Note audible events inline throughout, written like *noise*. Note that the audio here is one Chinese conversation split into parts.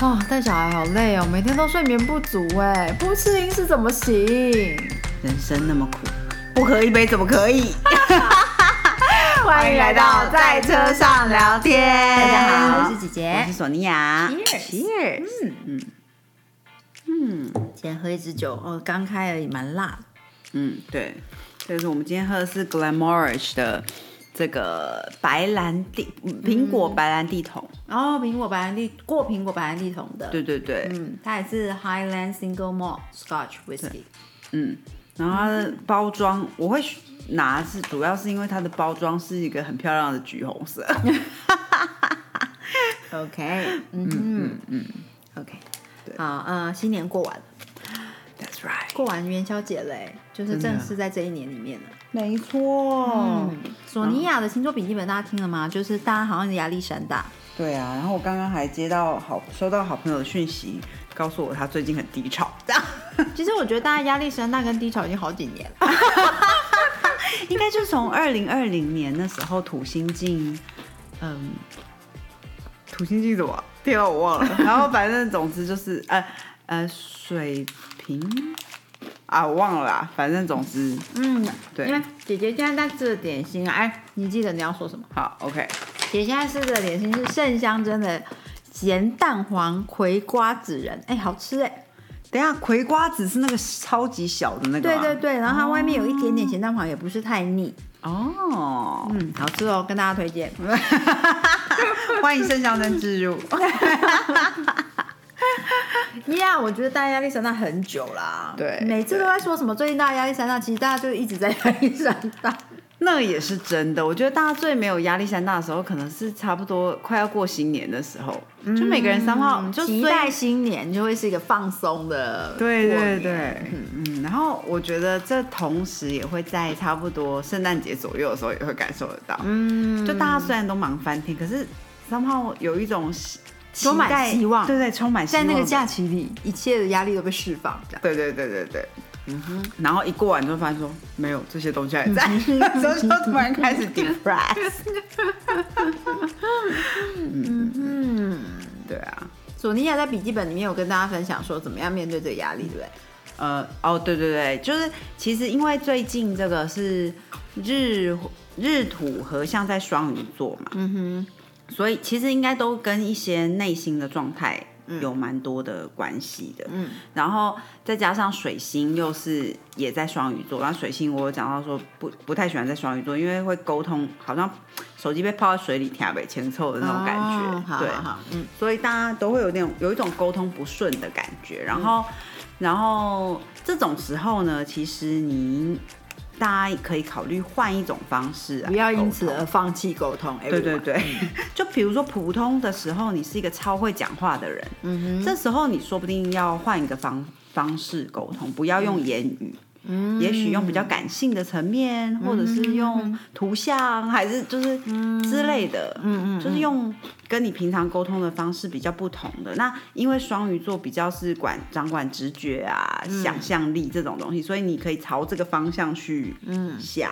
哦，带小孩好累哦，每天都睡眠不足哎，不吃零食怎么行？人生那么苦，不喝一杯怎么可以？*laughs* 欢迎来到在车上聊天。大家好，我是姐姐，我是索尼娅。Cheers Cheers！嗯嗯嗯今天喝一支酒，哦，刚开而已，蛮辣的。嗯，对，这是我们今天喝的是 Glenmorangie 的这个白兰地苹果白兰地桶。然后苹果白兰地过苹果白兰地桶的，对对对，嗯，它也是 Highland Single Malt Scotch Whisky。嗯，然后它的包装我会拿是主要是因为它的包装是一个很漂亮的橘红色。*laughs* OK，*laughs* 嗯嗯嗯，OK，好，呃，新年过完了，That's right，过完元宵节嘞，就是正式在这一年里面了。没错。嗯，索尼娅的星座笔记本大家听了吗？就是大家好像压力山大，对啊，然后我刚刚还接到好收到好朋友的讯息，告诉我他最近很低潮，这样 *laughs* 其实我觉得大家压力山大跟低潮已经好几年了。*laughs* 应该就是从二零二零年那时候土星进，嗯，土星进什么？天啊，我忘了。*laughs* 然后反正总之就是呃呃水瓶啊，我忘了啦。反正总之嗯，对因为姐姐现在在吃的点心啊，哎，你记得你要说什么？好，OK，姐姐现在吃的点心是盛香珍的咸蛋黄葵瓜子仁，哎，好吃哎。等一下葵瓜子是那个超级小的那个吗对对对，然后它外面有一点点咸蛋黄，也不是太腻，哦，嗯，好吃哦，跟大家推荐。*laughs* 欢迎盛香灯置入。呀我觉得大家压力山大很久啦，对每次都在说什么最近大家压力山大，其实大家就一直在压力山大。那也是真的，我觉得大家最没有压力山大的时候，可能是差不多快要过新年的时候，就每个人三号就虽期待新年就会是一个放松的对，对对，嗯嗯，然后我觉得这同时也会在差不多圣诞节左右的时候也会感受得到，嗯，就大家虽然都忙翻天，可是三号有一种希充满期待希望对对，充满希望在那个假期里，一切的压力都被释放。对对对对对，嗯哼，然后一过完就发现说没有这些东西还在，*laughs* 所以就突然开始 depress。嗯，对啊，索尼娅在笔记本里面有跟大家分享说怎么样面对这个压力，对不对？呃，哦，对对对，就是其实因为最近这个是日日土合相在双鱼座嘛，嗯哼，所以其实应该都跟一些内心的状态有蛮多的关系的。嗯，然后再加上水星又是也在双鱼座，然后水星我有讲到说不不太喜欢在双鱼座，因为会沟通，好像手机被泡在水里听被牵凑的那种感觉。哦好对，好好，嗯，所以大家都会有那种有一种沟通不顺的感觉。然后，然后这种时候呢，其实你大家可以考虑换一种方式、啊，不要因此而放弃沟通。对对对，*laughs* 就比如说普通的时候，你是一个超会讲话的人，嗯这时候你说不定要换一个方方式沟通，不要用言语，哼，也许用比较感性的层面，或者是用图像，还是就是之类的，嗯嗯，就是用跟你平常沟通的方式比较不同的。那因为双鱼座比较是管掌管直觉啊、想象力这种东西，所以你可以朝这个方向去想。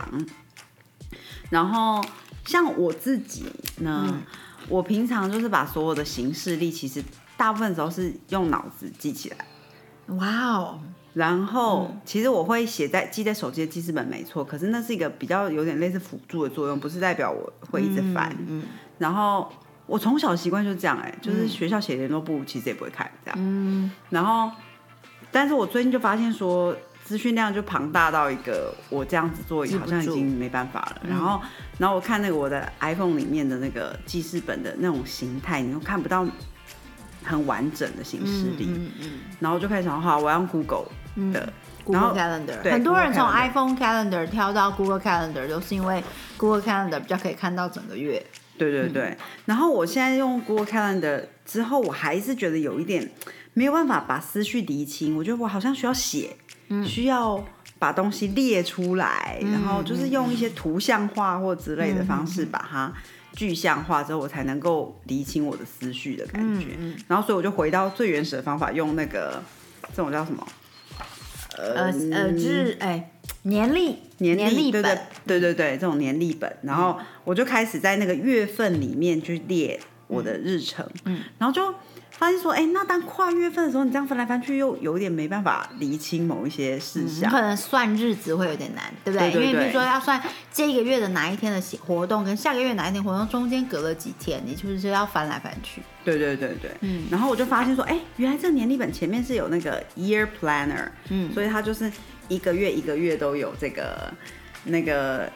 然后像我自己呢，我平常就是把所有的形式力，其实大部分时候是用脑子记起来。哇哦，然后，其实我会写在记在手机的记事本，没错。可是那是一个比较有点类似辅助的作用，不是代表我会一直翻。嗯然后我从小习惯就是这样、哎，就是学校写联络簿，其实也不会看这样。嗯，然后，但是我最近就发现说，资讯量就庞大到一个，我这样子做好像已住经没办法了。然后，然后我看那个我的 iPhone 里面的那个记事本的那种形态，你又看不到很完整的形式力。嗯嗯然后就开始想，好，我要用 Google 的。，Google Calendar，对很多人从 iPhone Calendar 跳到 Google Calendar，都是因为 Google Calendar 比较可以看到整个月。对对对，然后我现在用 Google Calendar 之后，我还是觉得有一点没有办法把思绪理清。我觉得我好像需要写，需要把东西列出来，然后就是用一些图像化或之类的方式把它具象化之后，我才能够理清我的思绪的感觉。然后所以我就回到最原始的方法，用那个这种叫什么？呃呃，就是哎，年历年历，对对，对对对，这种年历本，然后我就开始在那个月份里面去列我的日程，嗯，然后就发现说，哎，那当跨月份的时候，你这样翻来翻去，又有点没办法厘清某一些事项，可能算日子会有点难，对不对？对对对。因为比如说要算这个月的哪一天的活动，跟下个月哪一天活动中间隔了几天，你是不是要翻来翻去？对对对对，嗯，然后我就发现说，哎，原来这个年历本前面是有那个 year planner，嗯，所以它就是一个月一个月都有这个那个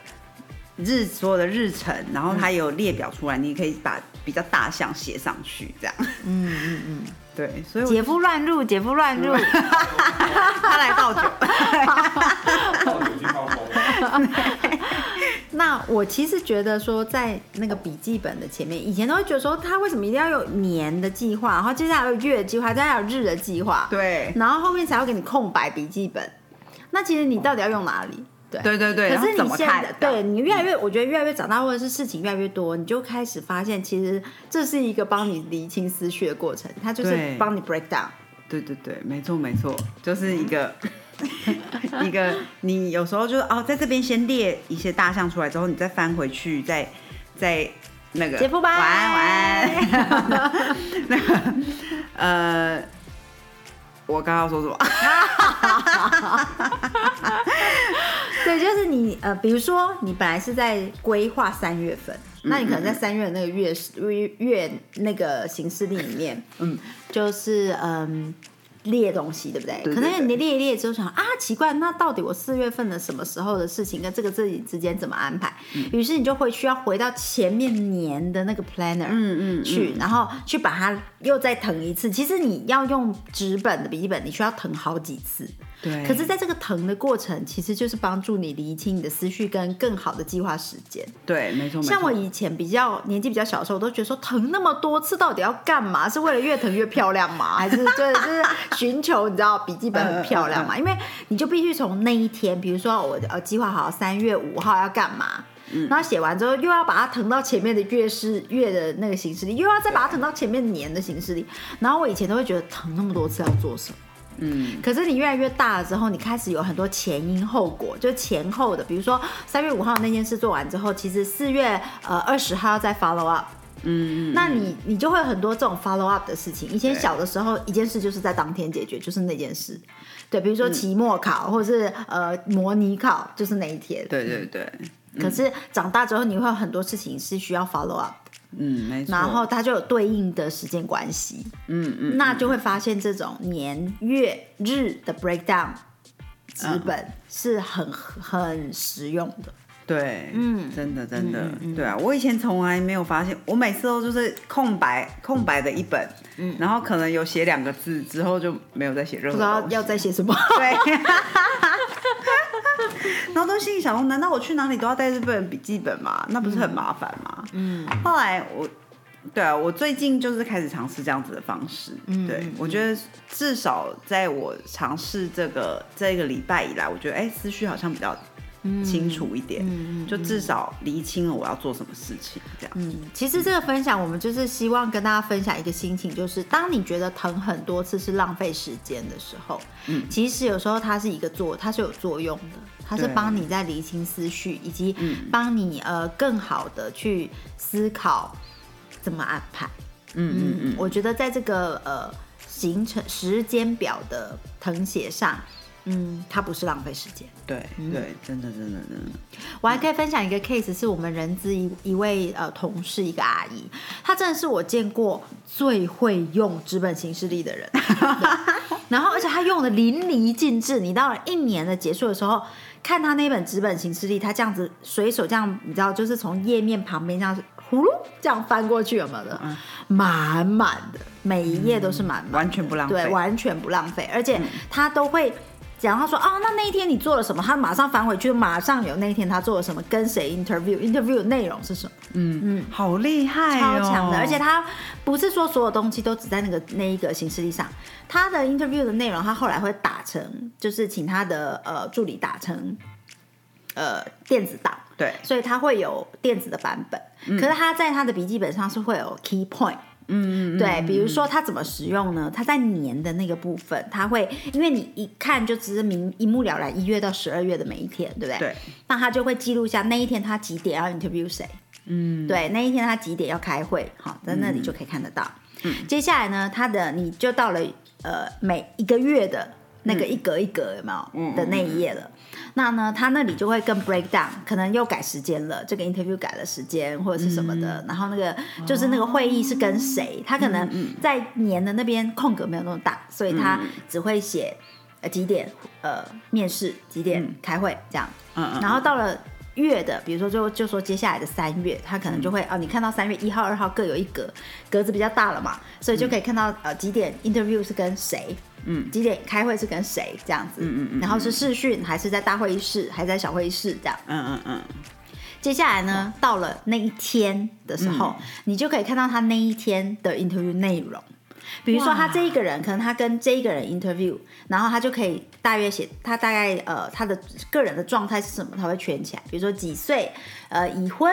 日所有的日程，然后它有列表出来，你可以把比较大项写上去，这样，嗯嗯嗯，对，所以姐夫乱入，姐夫乱入，他来倒酒，倒酒。*laughs* 那我其实觉得说，在那个笔记本的前面，以前都会觉得说，他为什么一定要有年的计划，然后接下来有月的计划，接下来有日的计划，对然后后面才会给你空白笔记本。那其实你到底要用哪里？对。对对对，可是你现在看对你越来越，我觉得越来越长大，或者是事情越来越多，你就开始发现，其实这是一个帮你理清思绪的过程，它就是帮你 break down。对对对，没错没错，就是一个 *laughs* 一个，你有时候就是哦，在这边先列一些大象出来之后，你再翻回去，再再那个姐夫吧晚安晚安，*laughs* 那个呃，我刚刚说什么？*laughs* 对，就是你呃，比如说你本来是在规划三月份，那你可能在三月的那个月月月那个行事历里面，嗯，就是嗯。列东西对不对？对对可能你列一列之后想啊，奇怪，那到底我四月份的什么时候的事情跟这个自己之间怎么安排？嗯于是你就会需要回到前面年的那个 planner，嗯嗯去，然后去把它又再腾一次。其实你要用纸本的笔记本，你需要腾好几次。对，可是，在这个疼的过程，其实就是帮助你理清你的思绪跟更好的计划时间。对，没错。像我以前比较年纪比较小的时候，我都觉得说疼那么多次到底要干嘛？是为了越疼越漂亮吗？*laughs* 还是就是就是寻求你知道笔记本很漂亮嘛？因为你就必须从那一天，比如说我呃计划好三月五号要干嘛。然后写完之后，又要把它腾到前面的月是月的那个形式里，又要再把它腾到前面年的形式里。然后我以前都会觉得腾那么多次要做什么？嗯，可是你越来越大了之后，你开始有很多前因后果，就前后的，比如说三月五号那件事做完之后，其实四月呃二十号要再 follow up。嗯，那你你就会有很多这种 follow up 的事情。以前小的时候，一件事就是在当天解决，就是那件事。对，比如说期末考，或者是呃模拟考，就是那一天。对对对，可是长大之后，你会有很多事情是需要 follow up，嗯，没错。然后它就有对应的时间关系。嗯嗯，那就会发现这种年月日的 breakdown 纸本是很很实用的。对，嗯真的真的，对啊，我以前从来没有发现，我每次都就是空白空白的一本，嗯然后可能有写两个字之后就没有再写任何不知道要再写什么。对，*laughs* *laughs* 然后都心里想说，难道我去哪里都要带这本笔记本吗？那不是很麻烦吗？嗯，后来我，对啊，我最近就是开始尝试这样子的方式。嗯对我觉得至少在我尝试这个这个礼拜以来，我觉得哎、思绪好像比较清楚一点，嗯就至少厘清了我要做什么事情，这样。嗯，其实这个分享，我们就是希望跟大家分享一个心情，就是当你觉得疼很多次是浪费时间的时候，嗯其实有时候它是一个作，它是有作用的，它是帮你在理清思绪，以及帮你呃更好的去思考怎么安排。嗯嗯嗯，我觉得在这个呃行程时间表的誊写上，嗯，它不是浪费时间。对对，真的真的真的，我还可以分享一个 case，是我们人资一一位呃同事，一个阿姨，她真的是我见过最会用纸本形式力的人，*laughs* 然后而且她用的淋漓尽致。你到了一年的结束的时候，看她那本纸本形式力，她这样子随手这样，你知道，就是从页面旁边这样呼噜这样翻过去，有没有的？满满的，每一页都是满满的，完全不浪费对，完全不浪费，而且她都会。讲他说啊，那那一天你做了什么？他马上返回去，马上有那一天他做了什么，跟谁 interview，interview 的内容是什么，嗯嗯，好厉害哦，超强的。而且他不是说所有东西都只在那个那一个形式力上，他的 interview 的内容他后来会打成，就是请他的呃助理打成呃电子档，对，所以他会有电子的版本。可是他在他的笔记本上是会有 key point。嗯对，比如说它怎么使用呢？它在年的那个部分，它会因为你一看就只是明一目了然，一月到十二月的每一天，对不对？对。那他就会记录下那一天他几点要 interview 谁，嗯，对，那一天他几点要开会，好，在那里就可以看得到。接下来呢，他的你就到了呃每一个月的那个一格一格有没有？的那一页了。那呢，他那里就会更 break down，可能又改时间了，这个 interview 改了时间或者是什么的。然后那个就是那个会议是跟谁，他可能在年的那边空格没有那么大，所以他只会写呃几点呃面试，几点开会这样。嗯嗯。然后到了月的，比如说就就说接下来的三月，他可能就会哦，你看到三月一号、二号各有一格，格子比较大了嘛，所以就可以看到呃几点 interview 是跟谁，嗯，几点开会是跟谁这样子，嗯嗯嗯然后是视讯还是在大会议室，还是在小会议室这样。嗯嗯嗯，接下来呢，到了那一天的时候，你就可以看到他那一天的 interview 内容。比如说，他这一个人可能他跟这一个人 interview，然后他就可以大约写他大概呃他的个人的状态是什么，他会圈起来。比如说几岁，呃已婚。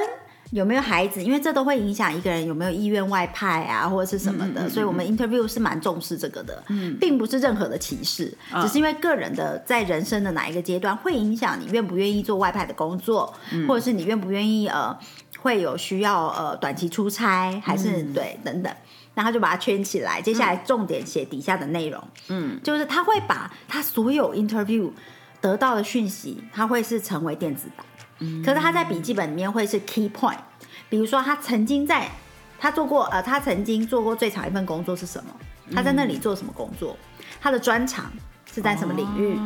有没有孩子？因为这都会影响一个人有没有意愿外派啊，或者是什么的，所以我们 interview 是蛮重视这个的，并不是任何的歧视，只是因为个人的在人生的哪一个阶段会影响你愿不愿意做外派的工作，或者是你愿不愿意呃会有需要呃短期出差，还是、对等等。然后就把它圈起来，接下来重点写底下的内容，嗯，就是他会把他所有 interview 得到的讯息，他会是成为电子档，可是他在笔记本里面会是 key point，比如说他曾经在他做过呃，他曾经做过最长一份工作是什么？他在那里做什么工作？他的专长是在什么领域？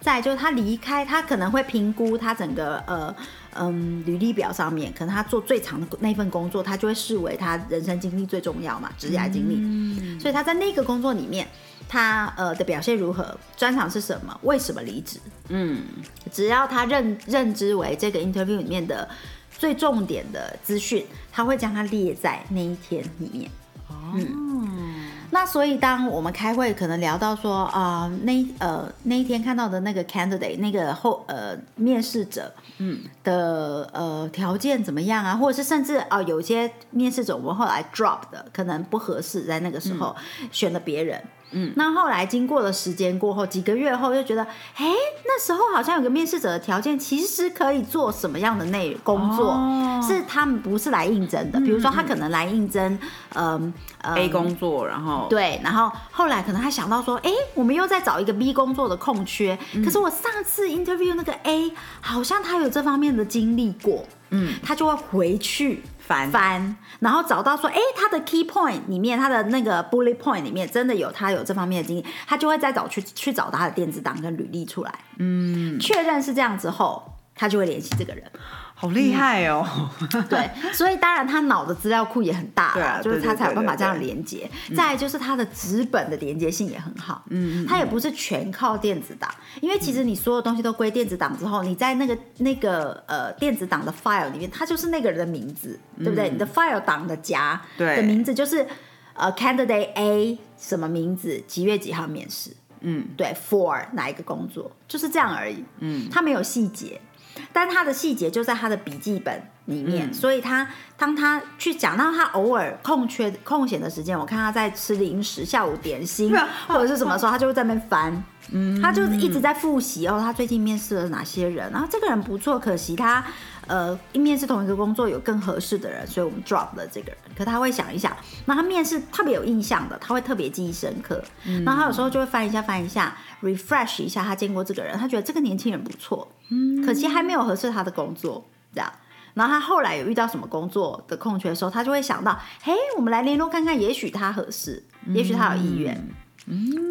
再来就是他离开，他可能会评估他整个呃嗯履历表上面，可能他做最长的那份工作，他就会视为他人生经历最重要嘛，职业经历。嗯所以他在那个工作里面，他呃的表现如何？专长是什么？为什么离职？嗯，只要他认认知为这个 interview 里面的最重点的资讯，他会将它列在那一天里面。哦，那所以，当我们开会可能聊到说啊、那呃那一天看到的那个 candidate 那个后呃面试者，嗯的呃条件怎么样啊，或者是甚至啊、有些面试者我们后来 drop 的可能不合适，在那个时候选了别人。嗯，那后来经过了时间过后，几个月后就觉得，哎，那时候好像有个面试者的条件其实可以做什么样的内工作，哦。是他们不是来应征的，比如说他可能来应征，嗯、呃 A 工作，然后对，然后后来可能他想到说，哎，我们又在找一个 B 工作的空缺，嗯。可是我上次 interview 那个 A 好像他有这方面的经历过，嗯，他就会回去翻。翻，然后找到说，哎，他的 key point 里面，他的那个 bullet point 里面真的有他有这方面的经历，他就会再找去去找他的电子档跟履历出来，嗯，确认是这样之后，他就会联系这个人。好厉害哦，*laughs* 对，所以当然他脑的资料库也很大对啊啦，就是他才有办法这样连接。再来就是他的纸本的连接性也很好，嗯，他也不是全靠电子档，因为其实你所有东西都归电子档之后，你在那个那个呃电子档的 file 里面，它就是那个人的名字，对不对？你的 file 档的夹对的名字就是呃 candidate A 什么名字，几月几号面试，嗯，对，for 哪一个工作，就是这样而已。嗯，他没有细节，但他的细节就在他的笔记本里面，所以他当他去讲到他偶尔空缺空闲的时间，我看他在吃零食、下午点心或者是什么时候，他就会在那边翻。嗯，他就一直在复习哦，他最近面试了哪些人，然后这个人不错，可惜他呃面试同一个工作有更合适的人，所以我们 drop 了这个人。可他会想一想，那他面试特别有印象的，他会特别记忆深刻。然后他有时候就会翻一下翻一下，refresh 一下他见过这个人，他觉得这个年轻人不错，可惜还没有合适他的工作，这样。然后他后来有遇到什么工作的空缺的时候，他就会想到，嘿，我们来联络看看，也许他合适，也许他有意愿。嗯，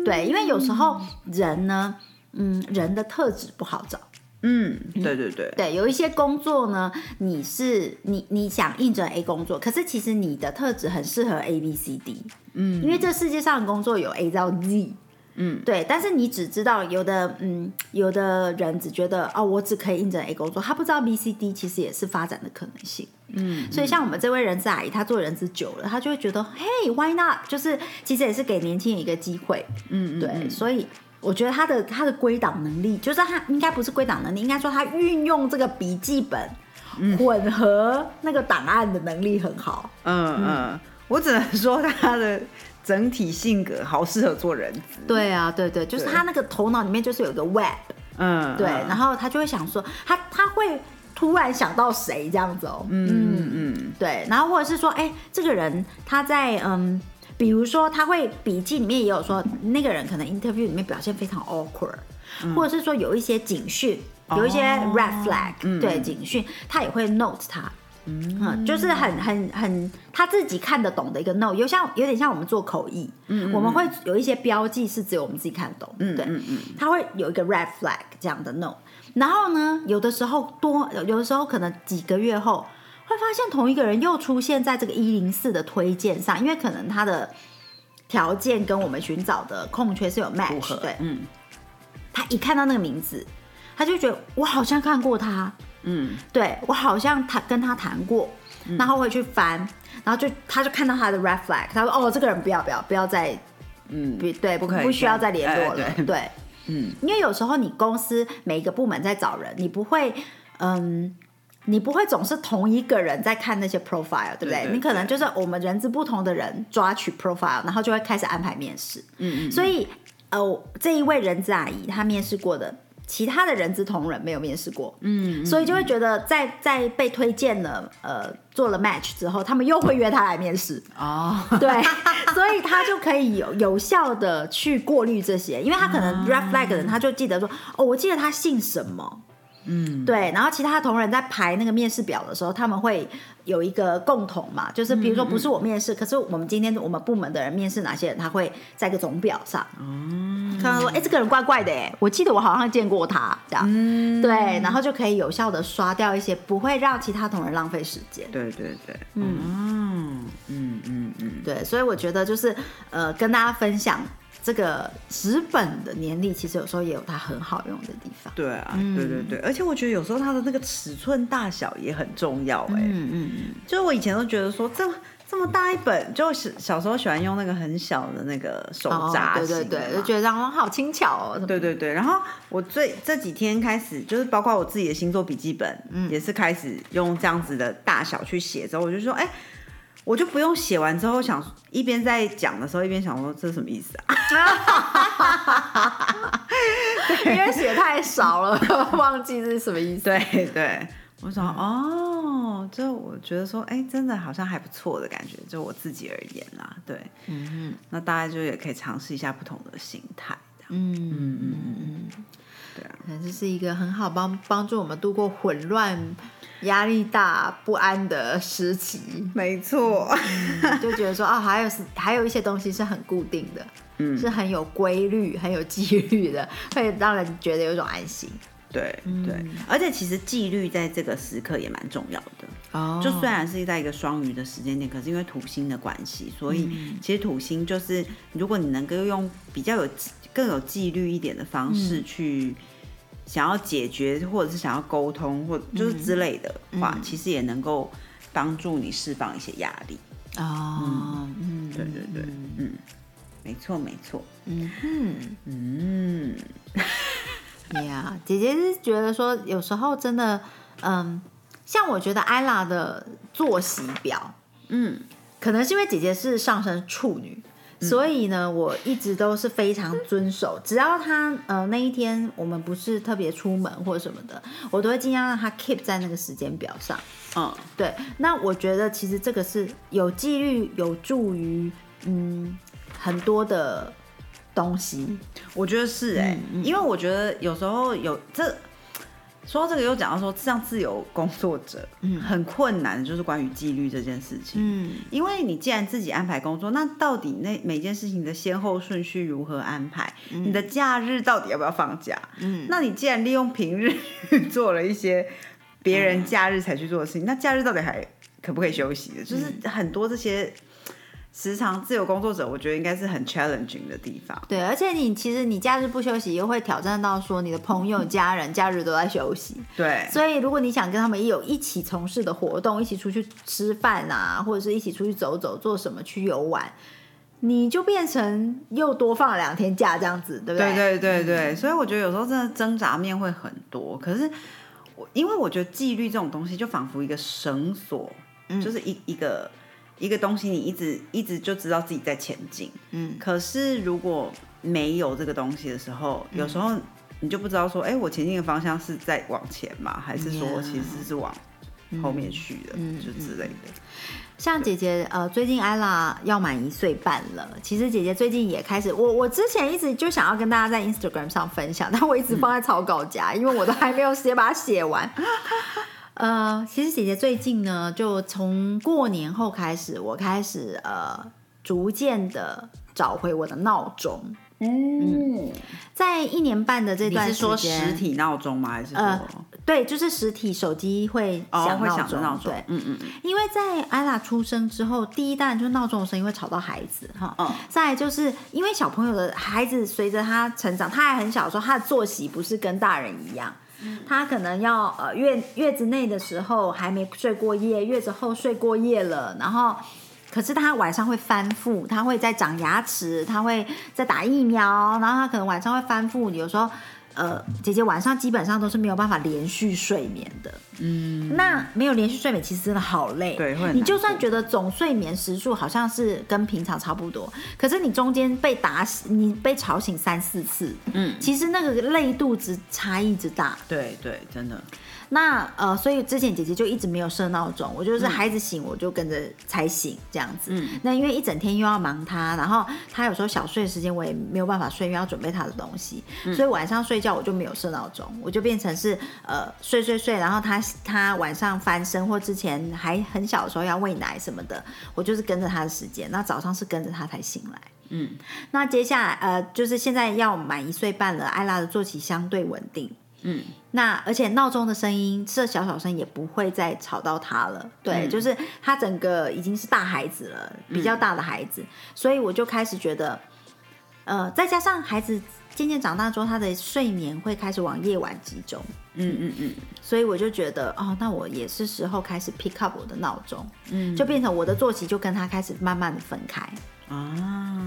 对，因为有时候人呢，嗯，人的特质不好找。嗯，对对对，对，有一些工作呢，你是你你想应征 A 工作，可是其实你的特质很适合 A B C D，嗯，因为这世界上的工作有 A 到 Z，嗯，对，但是你只知道有的，嗯，有的人只觉得哦，我只可以应征 A 工作，他不知道 B C D 其实也是发展的可能性，嗯，所以像我们这位人资阿姨，她做人资久了，她就会觉得，嘿，Why not？就是其实也是给年轻人一个机会，嗯，嗯对，所以我觉得她的她的归档能力，就是她应该不是归档能力，应该说她运用这个笔记本混合那个档案的能力很好。嗯嗯，我只能说她的整体性格好适合做人资，对啊，对对，就是她那个头脑里面就是有一个 web，嗯，对，嗯。然后她就会想说，她她会突然想到谁这样子哦，嗯嗯，对，然后或者是说，哎，这个人他在嗯，比如说他会笔记里面也有说，那个人可能 interview 里面表现非常 awkward，、或者是说有一些警讯，有一些 red flag，、对警讯，他也会 note 他。嗯，就是很很很他自己看得懂的一个 note，有像有点像我们做口译，嗯。我们会有一些标记是只有我们自己看得懂，嗯对，嗯嗯。他会有一个 red flag 这样的 note，然后呢，有的时候多，有的时候可能几个月后会发现同一个人又出现在这个一零四的推荐上，因为可能他的条件跟我们寻找的空缺是有 match，对，嗯。他一看到那个名字，他就觉得我好像看过他，嗯。对我好像谈跟他谈过，然后会去翻，然后就他就看到他的 red flag，他说哦这个人不要不要不要再嗯。不对不可以不需要再联络了，对，嗯，因为有时候你公司每一个部门在找人，你不会嗯。你不会总是同一个人在看那些 profile，对不对？对对你可能就是我们人资不同的人抓取 profile，然后就会开始安排面试。嗯嗯，所以呃，这一位人资阿姨她面试过的，其他的人资同仁没有面试过，嗯，所以就会觉得在在被推荐了呃做了 match 之后，他们又会约他来面试，哦，对，*laughs* 所以他就可以有有效的去过滤这些，因为他可能 red flag 的人，他就记得说，哦，我记得他姓什么。嗯，对，然后其他同仁在排那个面试表的时候，他们会有一个共同嘛，就是比如说不是我面试，可是我们今天我们部门的人面试哪些人，他会在一个总表上，嗯，看到说，哎，这个人怪怪的，哎，我记得我好像见过他，这样，嗯。对，然后就可以有效的刷掉一些，不会让其他同仁浪费时间。对对对，嗯嗯嗯嗯，对，所以我觉得就是呃，跟大家分享这个纸本的年历，其实有时候也有它很好用的地方。对啊，对对对，而且我觉得有时候它的那个尺寸大小也很重要哎、嗯嗯嗯，就是我以前都觉得说这么这么大一本，就是小时候喜欢用那个很小的那个手札哦对型的对对，嘛就觉得这样好轻巧哦。对对对，然后我最这几天开始，就是包括我自己的星座笔记本，嗯也是开始用这样子的大小去写。之后我就说，哎、我就不用写完之后想一边在讲的时候，一边想说这是什么意思啊？*laughs* 因为写太少了，忘记这是什么意思。对对，我想哦，就我觉得说，哎、真的好像还不错的感觉，就我自己而言啦，对，嗯那大家就也可以尝试一下不同的心态，嗯嗯。嗯嗯，对啊，嗯，这是一个很好帮帮助我们度过混乱、压力大、不安的时期。没错，就觉得说啊，还有是还有一些东西是很固定的，嗯。是很有规律、很有纪律的，*laughs* 会让人觉得有一种安心。对对，而且其实纪律在这个时刻也蛮重要的。哦。就虽然是在一个双鱼的时间点，可是因为土星的关系，所以其实土星就是如果你能够用比较有更有纪律一点的方式去想要解决，或者是想要沟通，或就是之类的话，其实也能够帮助你释放一些压力。哦，嗯，对对对，嗯，没错没错，嗯哼。嗯，*laughs* 呀姐姐是觉得说，有时候真的，嗯，像我觉得艾拉的作息表，嗯，可能是因为姐姐是上升处女，所以呢，我一直都是非常遵守，只要他呃那一天我们不是特别出门或什么的，我都会尽量让他 keep 在那个时间表上。嗯，对，那我觉得其实这个是有纪律，有助于嗯很多的东西。我觉得是哎、因为我觉得有时候有这说到这个又讲到说，像自由工作者，嗯，很困难的就是关于纪律这件事情。嗯因为你既然自己安排工作，那到底那每件事情的先后顺序如何安排？你的假日到底要不要放假？嗯，那你既然利用平日去 *laughs* 做了一些别人假日才去做的事情，那假日到底还可不可以休息？就是很多这些时常自由工作者，我觉得应该是很 challenging 的地方。对，而且你其实你假日不休息，又会挑战到说你的朋友、*laughs* 家人假日都在休息。对，所以如果你想跟他们也有一起从事的活动，一起出去吃饭啊，或者是一起出去走走，做什么去游玩，你就变成又多放了两天假这样子，对不对？对对对对，所以我觉得有时候真的挣扎面会很多。可是我因为我觉得纪律这种东西，就仿佛一个绳索，就是一一个一个东西，你一直一直就知道自己在前进。嗯，可是如果没有这个东西的时候，有时候你就不知道说，哎、我前进的方向是在往前吗？还是说其实是往后面去的，就之类的。像姐姐，呃，最近艾拉要满一岁半了。其实姐姐最近也开始，我我之前一直就想要跟大家在 Instagram 上分享，但我一直放在草稿夹，因为我都还没有时间把它写完。呃，其实姐姐最近呢，就从过年后开始，我开始呃，逐渐的找回我的闹钟。嗯，在一年半的这段时间你是说实体闹钟吗？还是说、呃对，就是实体手机会响闹钟，响闹钟对？，嗯嗯嗯，因为在艾拉出生之后，第一当然就是闹钟的声音会吵到孩子哈。嗯再来就是因为小朋友的孩子随着他成长，他还很小的时候，他的作息不是跟大人一样。他可能要呃月月子内的时候还没睡过夜，月子后睡过夜了，然后可是他晚上会翻覆，他会在长牙齿，他会在打疫苗，然后他可能晚上会翻覆，有时候。呃，姐姐晚上基本上都是没有办法连续睡眠的，嗯，那没有连续睡眠其实真的好累，对会你就算觉得总睡眠时数好像是跟平常差不多，可是你中间被打醒，你被吵醒三四次，嗯。其实那个累度之差异之大，对对，真的，那呃，所以之前姐姐就一直没有设闹钟，我就是孩子醒我就跟着才醒这样子。嗯那因为一整天又要忙他，然后他有时候小睡的时间我也没有办法睡，因为要准备他的东西，所以晚上睡觉我就没有设闹钟，我就变成是呃睡睡睡，然后他他晚上翻身或之前还很小的时候要喂奶什么的，我就是跟着他的时间，那早上是跟着他才醒来。嗯那接下来呃，就是现在要满一岁半了，艾拉的作息相对稳定。嗯，那而且闹钟的声音，这小小声也不会再吵到他了。对，嗯。就是他整个已经是大孩子了，比较大的孩子，所以我就开始觉得，呃，再加上孩子渐渐长大之后，他的睡眠会开始往夜晚集中，嗯嗯嗯。所以我就觉得，哦，那我也是时候开始 pick up 我的闹钟，嗯，就变成我的作息就跟他开始慢慢的分开。啊，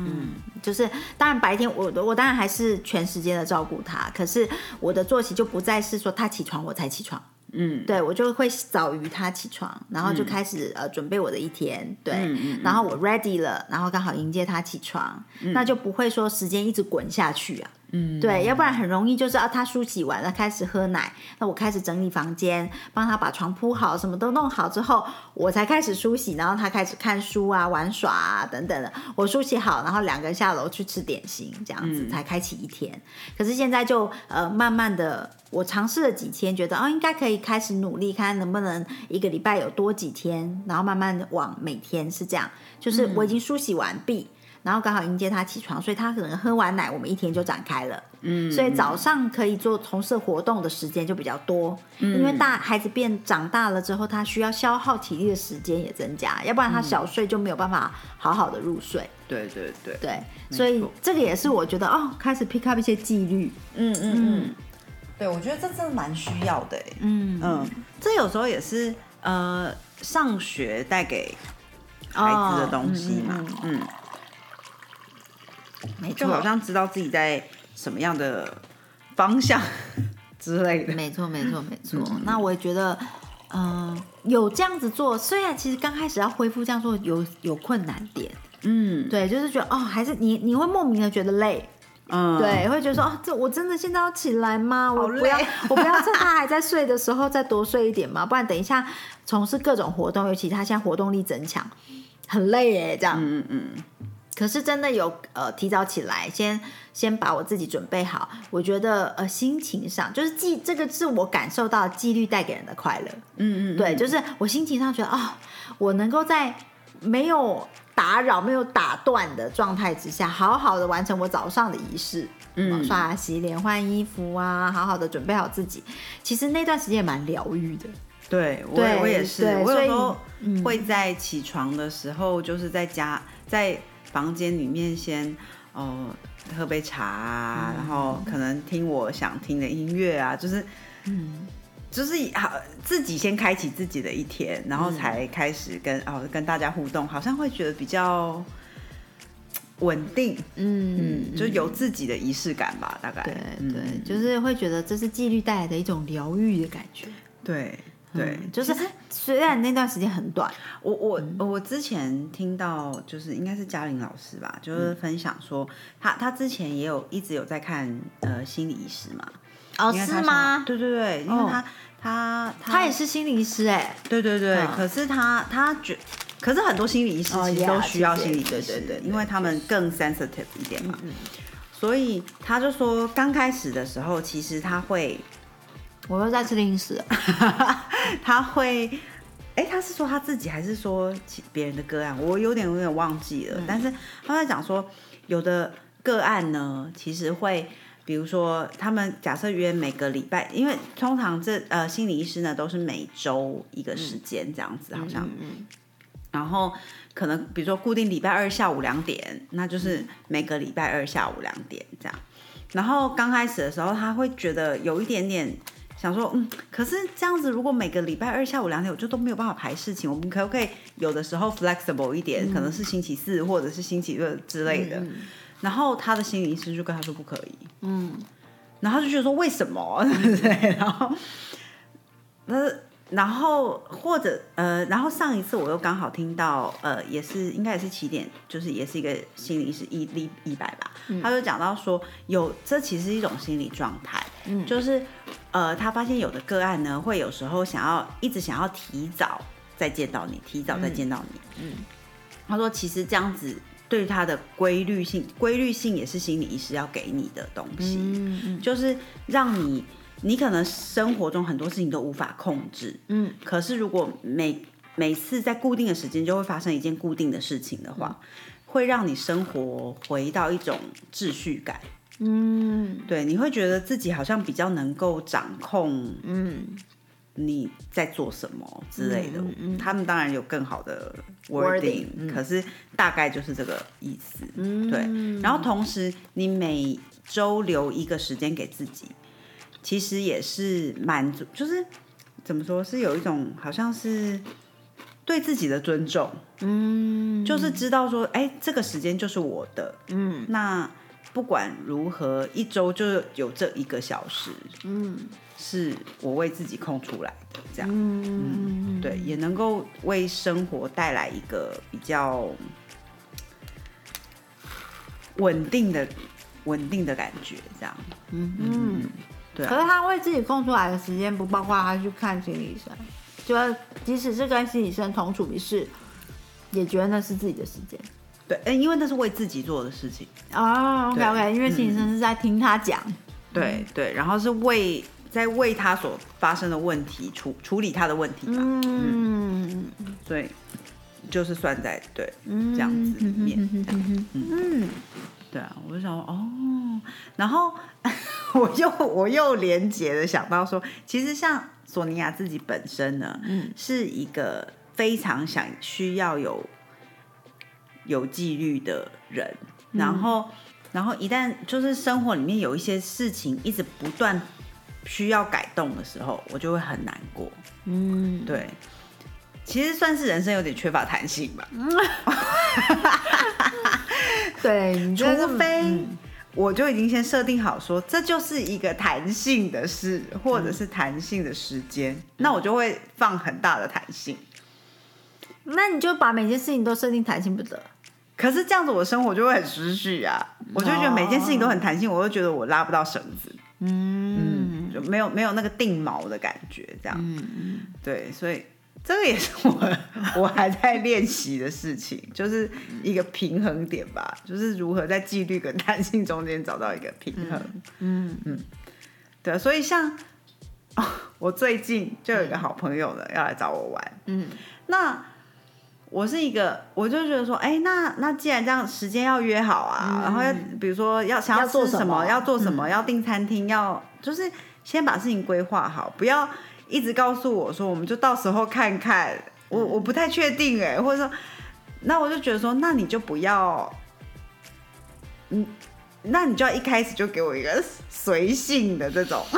就是当然白天我我当然还是全时间的照顾他，可是我的作息就不再是说他起床我才起床，嗯。对我就会早于他起床，然后就开始、呃准备我的一天，对，嗯嗯然后我 ready 了，然后刚好迎接他起床，那就不会说时间一直滚下去啊。嗯，对，要不然很容易就是啊，他梳洗完了开始喝奶，那我开始整理房间，帮他把床铺好，什么都弄好之后，我才开始梳洗，然后他开始看书啊、玩耍啊等等的。我梳洗好，然后两个人下楼去吃点心，这样子、才开启一天。可是现在就呃慢慢的，我尝试了几天，觉得哦应该可以开始努力，看能不能一个礼拜有多几天，然后慢慢往每天是这样，就是我已经梳洗完毕。然后刚好迎接他起床，所以他可能喝完奶，我们一天就展开了。嗯，所以早上可以做从事活动的时间就比较多，因为大孩子变长大了之后，他需要消耗体力的时间也增加，要不然他小睡就没有办法好好的入睡。对对对，对，所以这个也是我觉得哦，开始 pick up 一些纪律。嗯嗯嗯，对，我觉得这真的蛮需要的欸。嗯。嗯，这有时候也是呃上学带给孩子的东西嘛，哦嗯，没就好像知道自己在什么样的方向 *laughs* 之类的。没错，没错，没错。那我也觉得，嗯、有这样子做，虽然其实刚开始要恢复这样做有有困难点，嗯对，就是觉得哦，还是你你会莫名的觉得累，嗯，对，会觉得说哦，这我真的现在要起来吗？我不要，*laughs* 我不要趁他还在睡的时候再多睡一点嘛？不然等一下从事各种活动，尤其他现在活动力增强，很累耶，这样。嗯嗯嗯，可是真的有呃提早起来，先先把我自己准备好，我觉得呃心情上就是纪这个是我感受到纪律带给人的快乐。嗯嗯，对，就是我心情上觉得哦、我能够在没有打扰、没有打断的状态之下，好好的完成我早上的仪式，嗯，刷牙、洗脸、换衣服啊，好好的准备好自己。其实那段时间也蛮疗愈的。对我我也是，我有时候嗯会在起床的时候，就是在家在房间里面先哦、喝杯茶啊，然后可能听我想听的音乐啊，就是嗯，就是好自己先开启自己的一天，然后才开始跟哦跟大家互动，好像会觉得比较稳定，嗯嗯，就有自己的仪式感吧，大概。对嗯。对，就是会觉得这是纪律带来的一种疗愈的感觉。对对嗯，就是虽然那段时间很短，我我我之前听到就是应该是嘉玲老师吧，就是分享说他他之前也有一直有在看呃心理医师嘛，哦是吗想对对对，因为哦他、他他也是心理医师哎，对对对，嗯可是他他觉，可是很多心理医师哦其实都需要心理对对对对因为他们更 sensitive 一点嘛。嗯所以他就说，刚开始的时候，其实他会我又在吃零食，*laughs* 他会，哎、他是说他自己还是说其别人的个案？我有点有点忘记了。但是他在讲说，有的个案呢，其实会，比如说他们假设约每个礼拜，因为通常这呃心理医师呢都是每周一个时间这样子，好像。然后可能比如说固定礼拜二下午两点，那就是每个礼拜二下午两点这样。然后刚开始的时候，他会觉得有一点点想说，嗯，可是这样子，如果每个礼拜二下午两点，我就都没有办法排事情，我们可不可以有的时候 flexible 一点，可能是星期四或者是星期六之类的？然后他的心理医生就跟他说不可以，嗯，然后他就觉得说为什么，对 *laughs* 不对？然后，那然后或者呃，然后上一次我又刚好听到呃，也是应该也是起点，就是也是一个心理医师一一一百吧，他就讲到说有这其实是一种心理状态，嗯，就是呃，他发现有的个案呢，会有时候想要一直想要提早再见到你，提早再见到你，嗯，他说其实这样子。对他的规律性，规律性也是心理医师要给你的东西，嗯。就是让你，你可能生活中很多事情都无法控制，嗯，可是如果每每次在固定的时间就会发生一件固定的事情的话，会让你生活回到一种秩序感，嗯。对，你会觉得自己好像比较能够掌控嗯。你在做什么之类的。嗯嗯他们当然有更好的 Wording，wording，可是大概就是这个意思。嗯，对，然后同时你每周留一个时间给自己，其实也是满足，就是怎么说，是有一种好像是对自己的尊重，嗯就是知道说，哎，这个时间就是我的，嗯那不管如何，一周就有这一个小时嗯是我为自己空出来的，这样。嗯，对，也能够为生活带来一个比较稳定的、稳定的感觉，这样。嗯。对。啊，可是他为自己空出来的时间，不包括他去看心理医生，就即使是跟心理医生同处一室，也觉得那是自己的时间。对，哎，因为那是为自己做的事情。哦，OK OK，因为心理医生是在听他讲，对对，然后是为在为他所发生的问题处处理他的问题吧，嗯。所以就是算在对嗯这样子里面。嗯这样。嗯嗯对啊，我就想说哦，然后 *laughs* 我又我又连结的想到说，其实像索尼娅自己本身呢，嗯是一个非常想需要有有纪律的人，然后然后一旦就是生活里面有一些事情一直不断需要改动的时候，我就会很难过。嗯，对，其实算是人生有点缺乏弹性吧。*laughs* 对，你除非嗯我就已经先设定好说，这就是一个弹性的事，或者是弹性的时间，那我就会放很大的弹性。那你就把每件事情都设定弹性不得。可是这样子，我生活就会很失序啊！我就觉得每件事情都很弹性，我就觉得我拉不到绳子，嗯就没有没有那个定锚的感觉，这样。嗯对，所以这个也是我我还在练习的事情，就是一个平衡点吧，就是如何在纪律跟弹性中间找到一个平衡。嗯嗯对啊，所以像、哦、我最近就有一个好朋友呢，要来找我玩。嗯那我是一个，我就觉得说，哎，那那既然这样，时间要约好啊，然后要比如说要想嗯要做吃什什么要做什么，要订餐厅，要就是先把事情规划好，不要一直告诉我说，我们就到时候看看。我我不太确定哎，或者说，那我就觉得说，那你就不要，嗯，那你就要一开始就给我一个随性的这种。*laughs*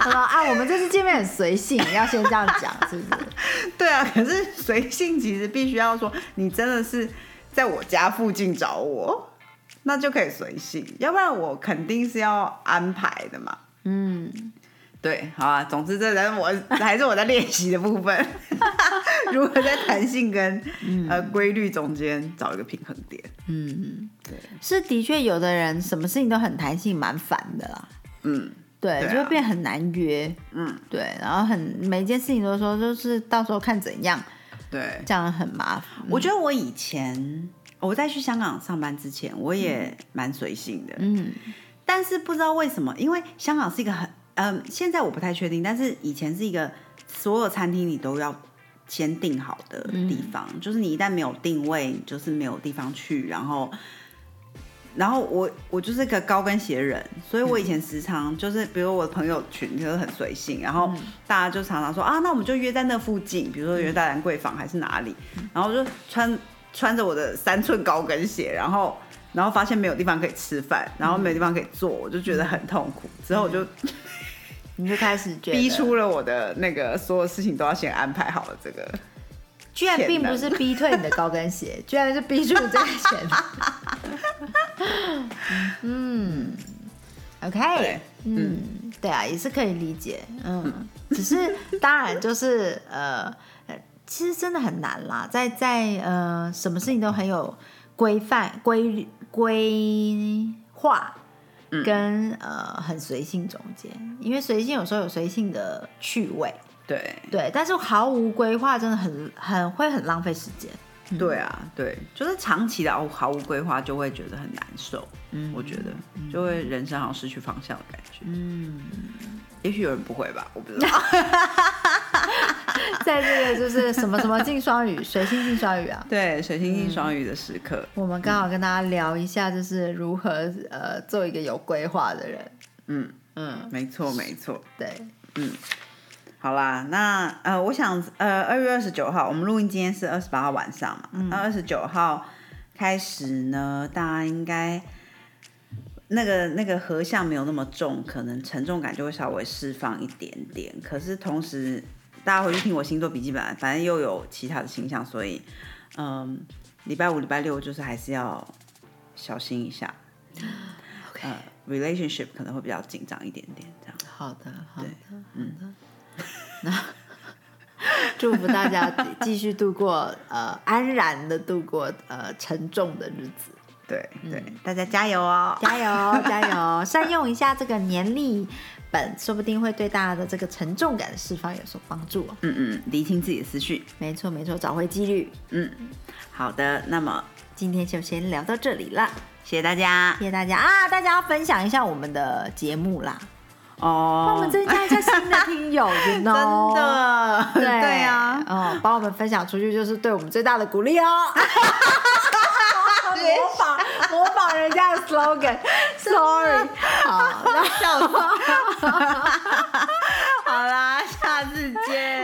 好了啊，我们这次见面很随性，要先这样讲，是不是？*laughs* 对啊，可是随性其实必须要说，你真的是在我家附近找我，那就可以随性，要不然我肯定是要安排的嘛。嗯，对，好啊，总之这人我 *laughs* 还是我在练习的部分，*laughs* 如何在弹性跟、呃规律中间找一个平衡点。嗯，对，是的确有的人什么事情都很弹性，蛮烦的啦。嗯，对，就会变很难约，嗯，对，然后很每一件事情都说就是到时候看怎样，对。这样很麻烦。我觉得我以前我在去香港上班之前，我也蛮随性的，嗯但是不知道为什么，因为香港是一个很，嗯、现在我不太确定，但是以前是一个所有餐厅你都要先定好的地方，就是你一旦没有定位，你就是没有地方去，然后。然后我我就是个高跟鞋人，所以我以前时常就是，比如我的朋友群就是很随性，然后大家就常常说啊，那我们就约在那附近，比如说约在兰桂坊还是哪里，然后就穿穿着我的三寸高跟鞋，然后然后发现没有地方可以吃饭，然后没有地方可以坐，我就觉得很痛苦。之后我就你就开始觉得逼出了我的那个所有事情都要先安排好了。这个居然并不是逼退你的高跟鞋，居然是逼出你这个钱。*laughs* 嗯，OK，嗯，对啊，也是可以理解，嗯，只是当然就是呃，呃其实真的很难啦，在在呃，什么事情都很有规范、规规划。跟呃很随性中间，因为随性有时候有随性的趣味，对对，但是毫无规划真的很很会很浪费时间。对啊，对，就是长期的毫毫无规划就会觉得很难受。嗯，我觉得就会人生好像失去方向的感觉。嗯，也许有人不会吧，我不知道。*laughs* *laughs* 在这个就是什么什么进双语，水星进双语啊，对，水星进双鱼的时刻，我们刚好跟大家聊一下，就是如何呃做一个有规划的人。嗯，嗯，没错没错。对，嗯好啦，那呃，我想呃，二月二十九号，我们录音今天是二十八号晚上嘛，那二十九号开始呢，大家应该那个那个合相没有那么重，可能沉重感就会稍微释放一点点。可是同时，大家回去听我星座笔记本，反正又有其他的星象，所以嗯，礼拜五、礼拜六就是还是要小心一下。呃，relationship 可能会比较紧张一点点，这样。好的，好的，嗯。那 *laughs* 祝福大家继续度过呃安然的度过呃沉重的日子。对对，大家加油哦！加油，加油！善用一下这个年历本，说不定会对大家的这个沉重感的释放有所帮助哦。嗯嗯，理清自己的思绪。没错，没错，找回纪律。嗯，好的，那么今天就先聊到这里了，谢谢大家谢谢大家啊！大家要分享一下我们的节目啦，哦。帮我们增加一下新的听友 *laughs* 真的，*laughs* 对对啊，哦，帮我们分享出去就是对我们最大的鼓励哦。*laughs* 模仿模仿人家的 slogan，sorry，*laughs* 好，笑死，*laughs* 好啦，下次见。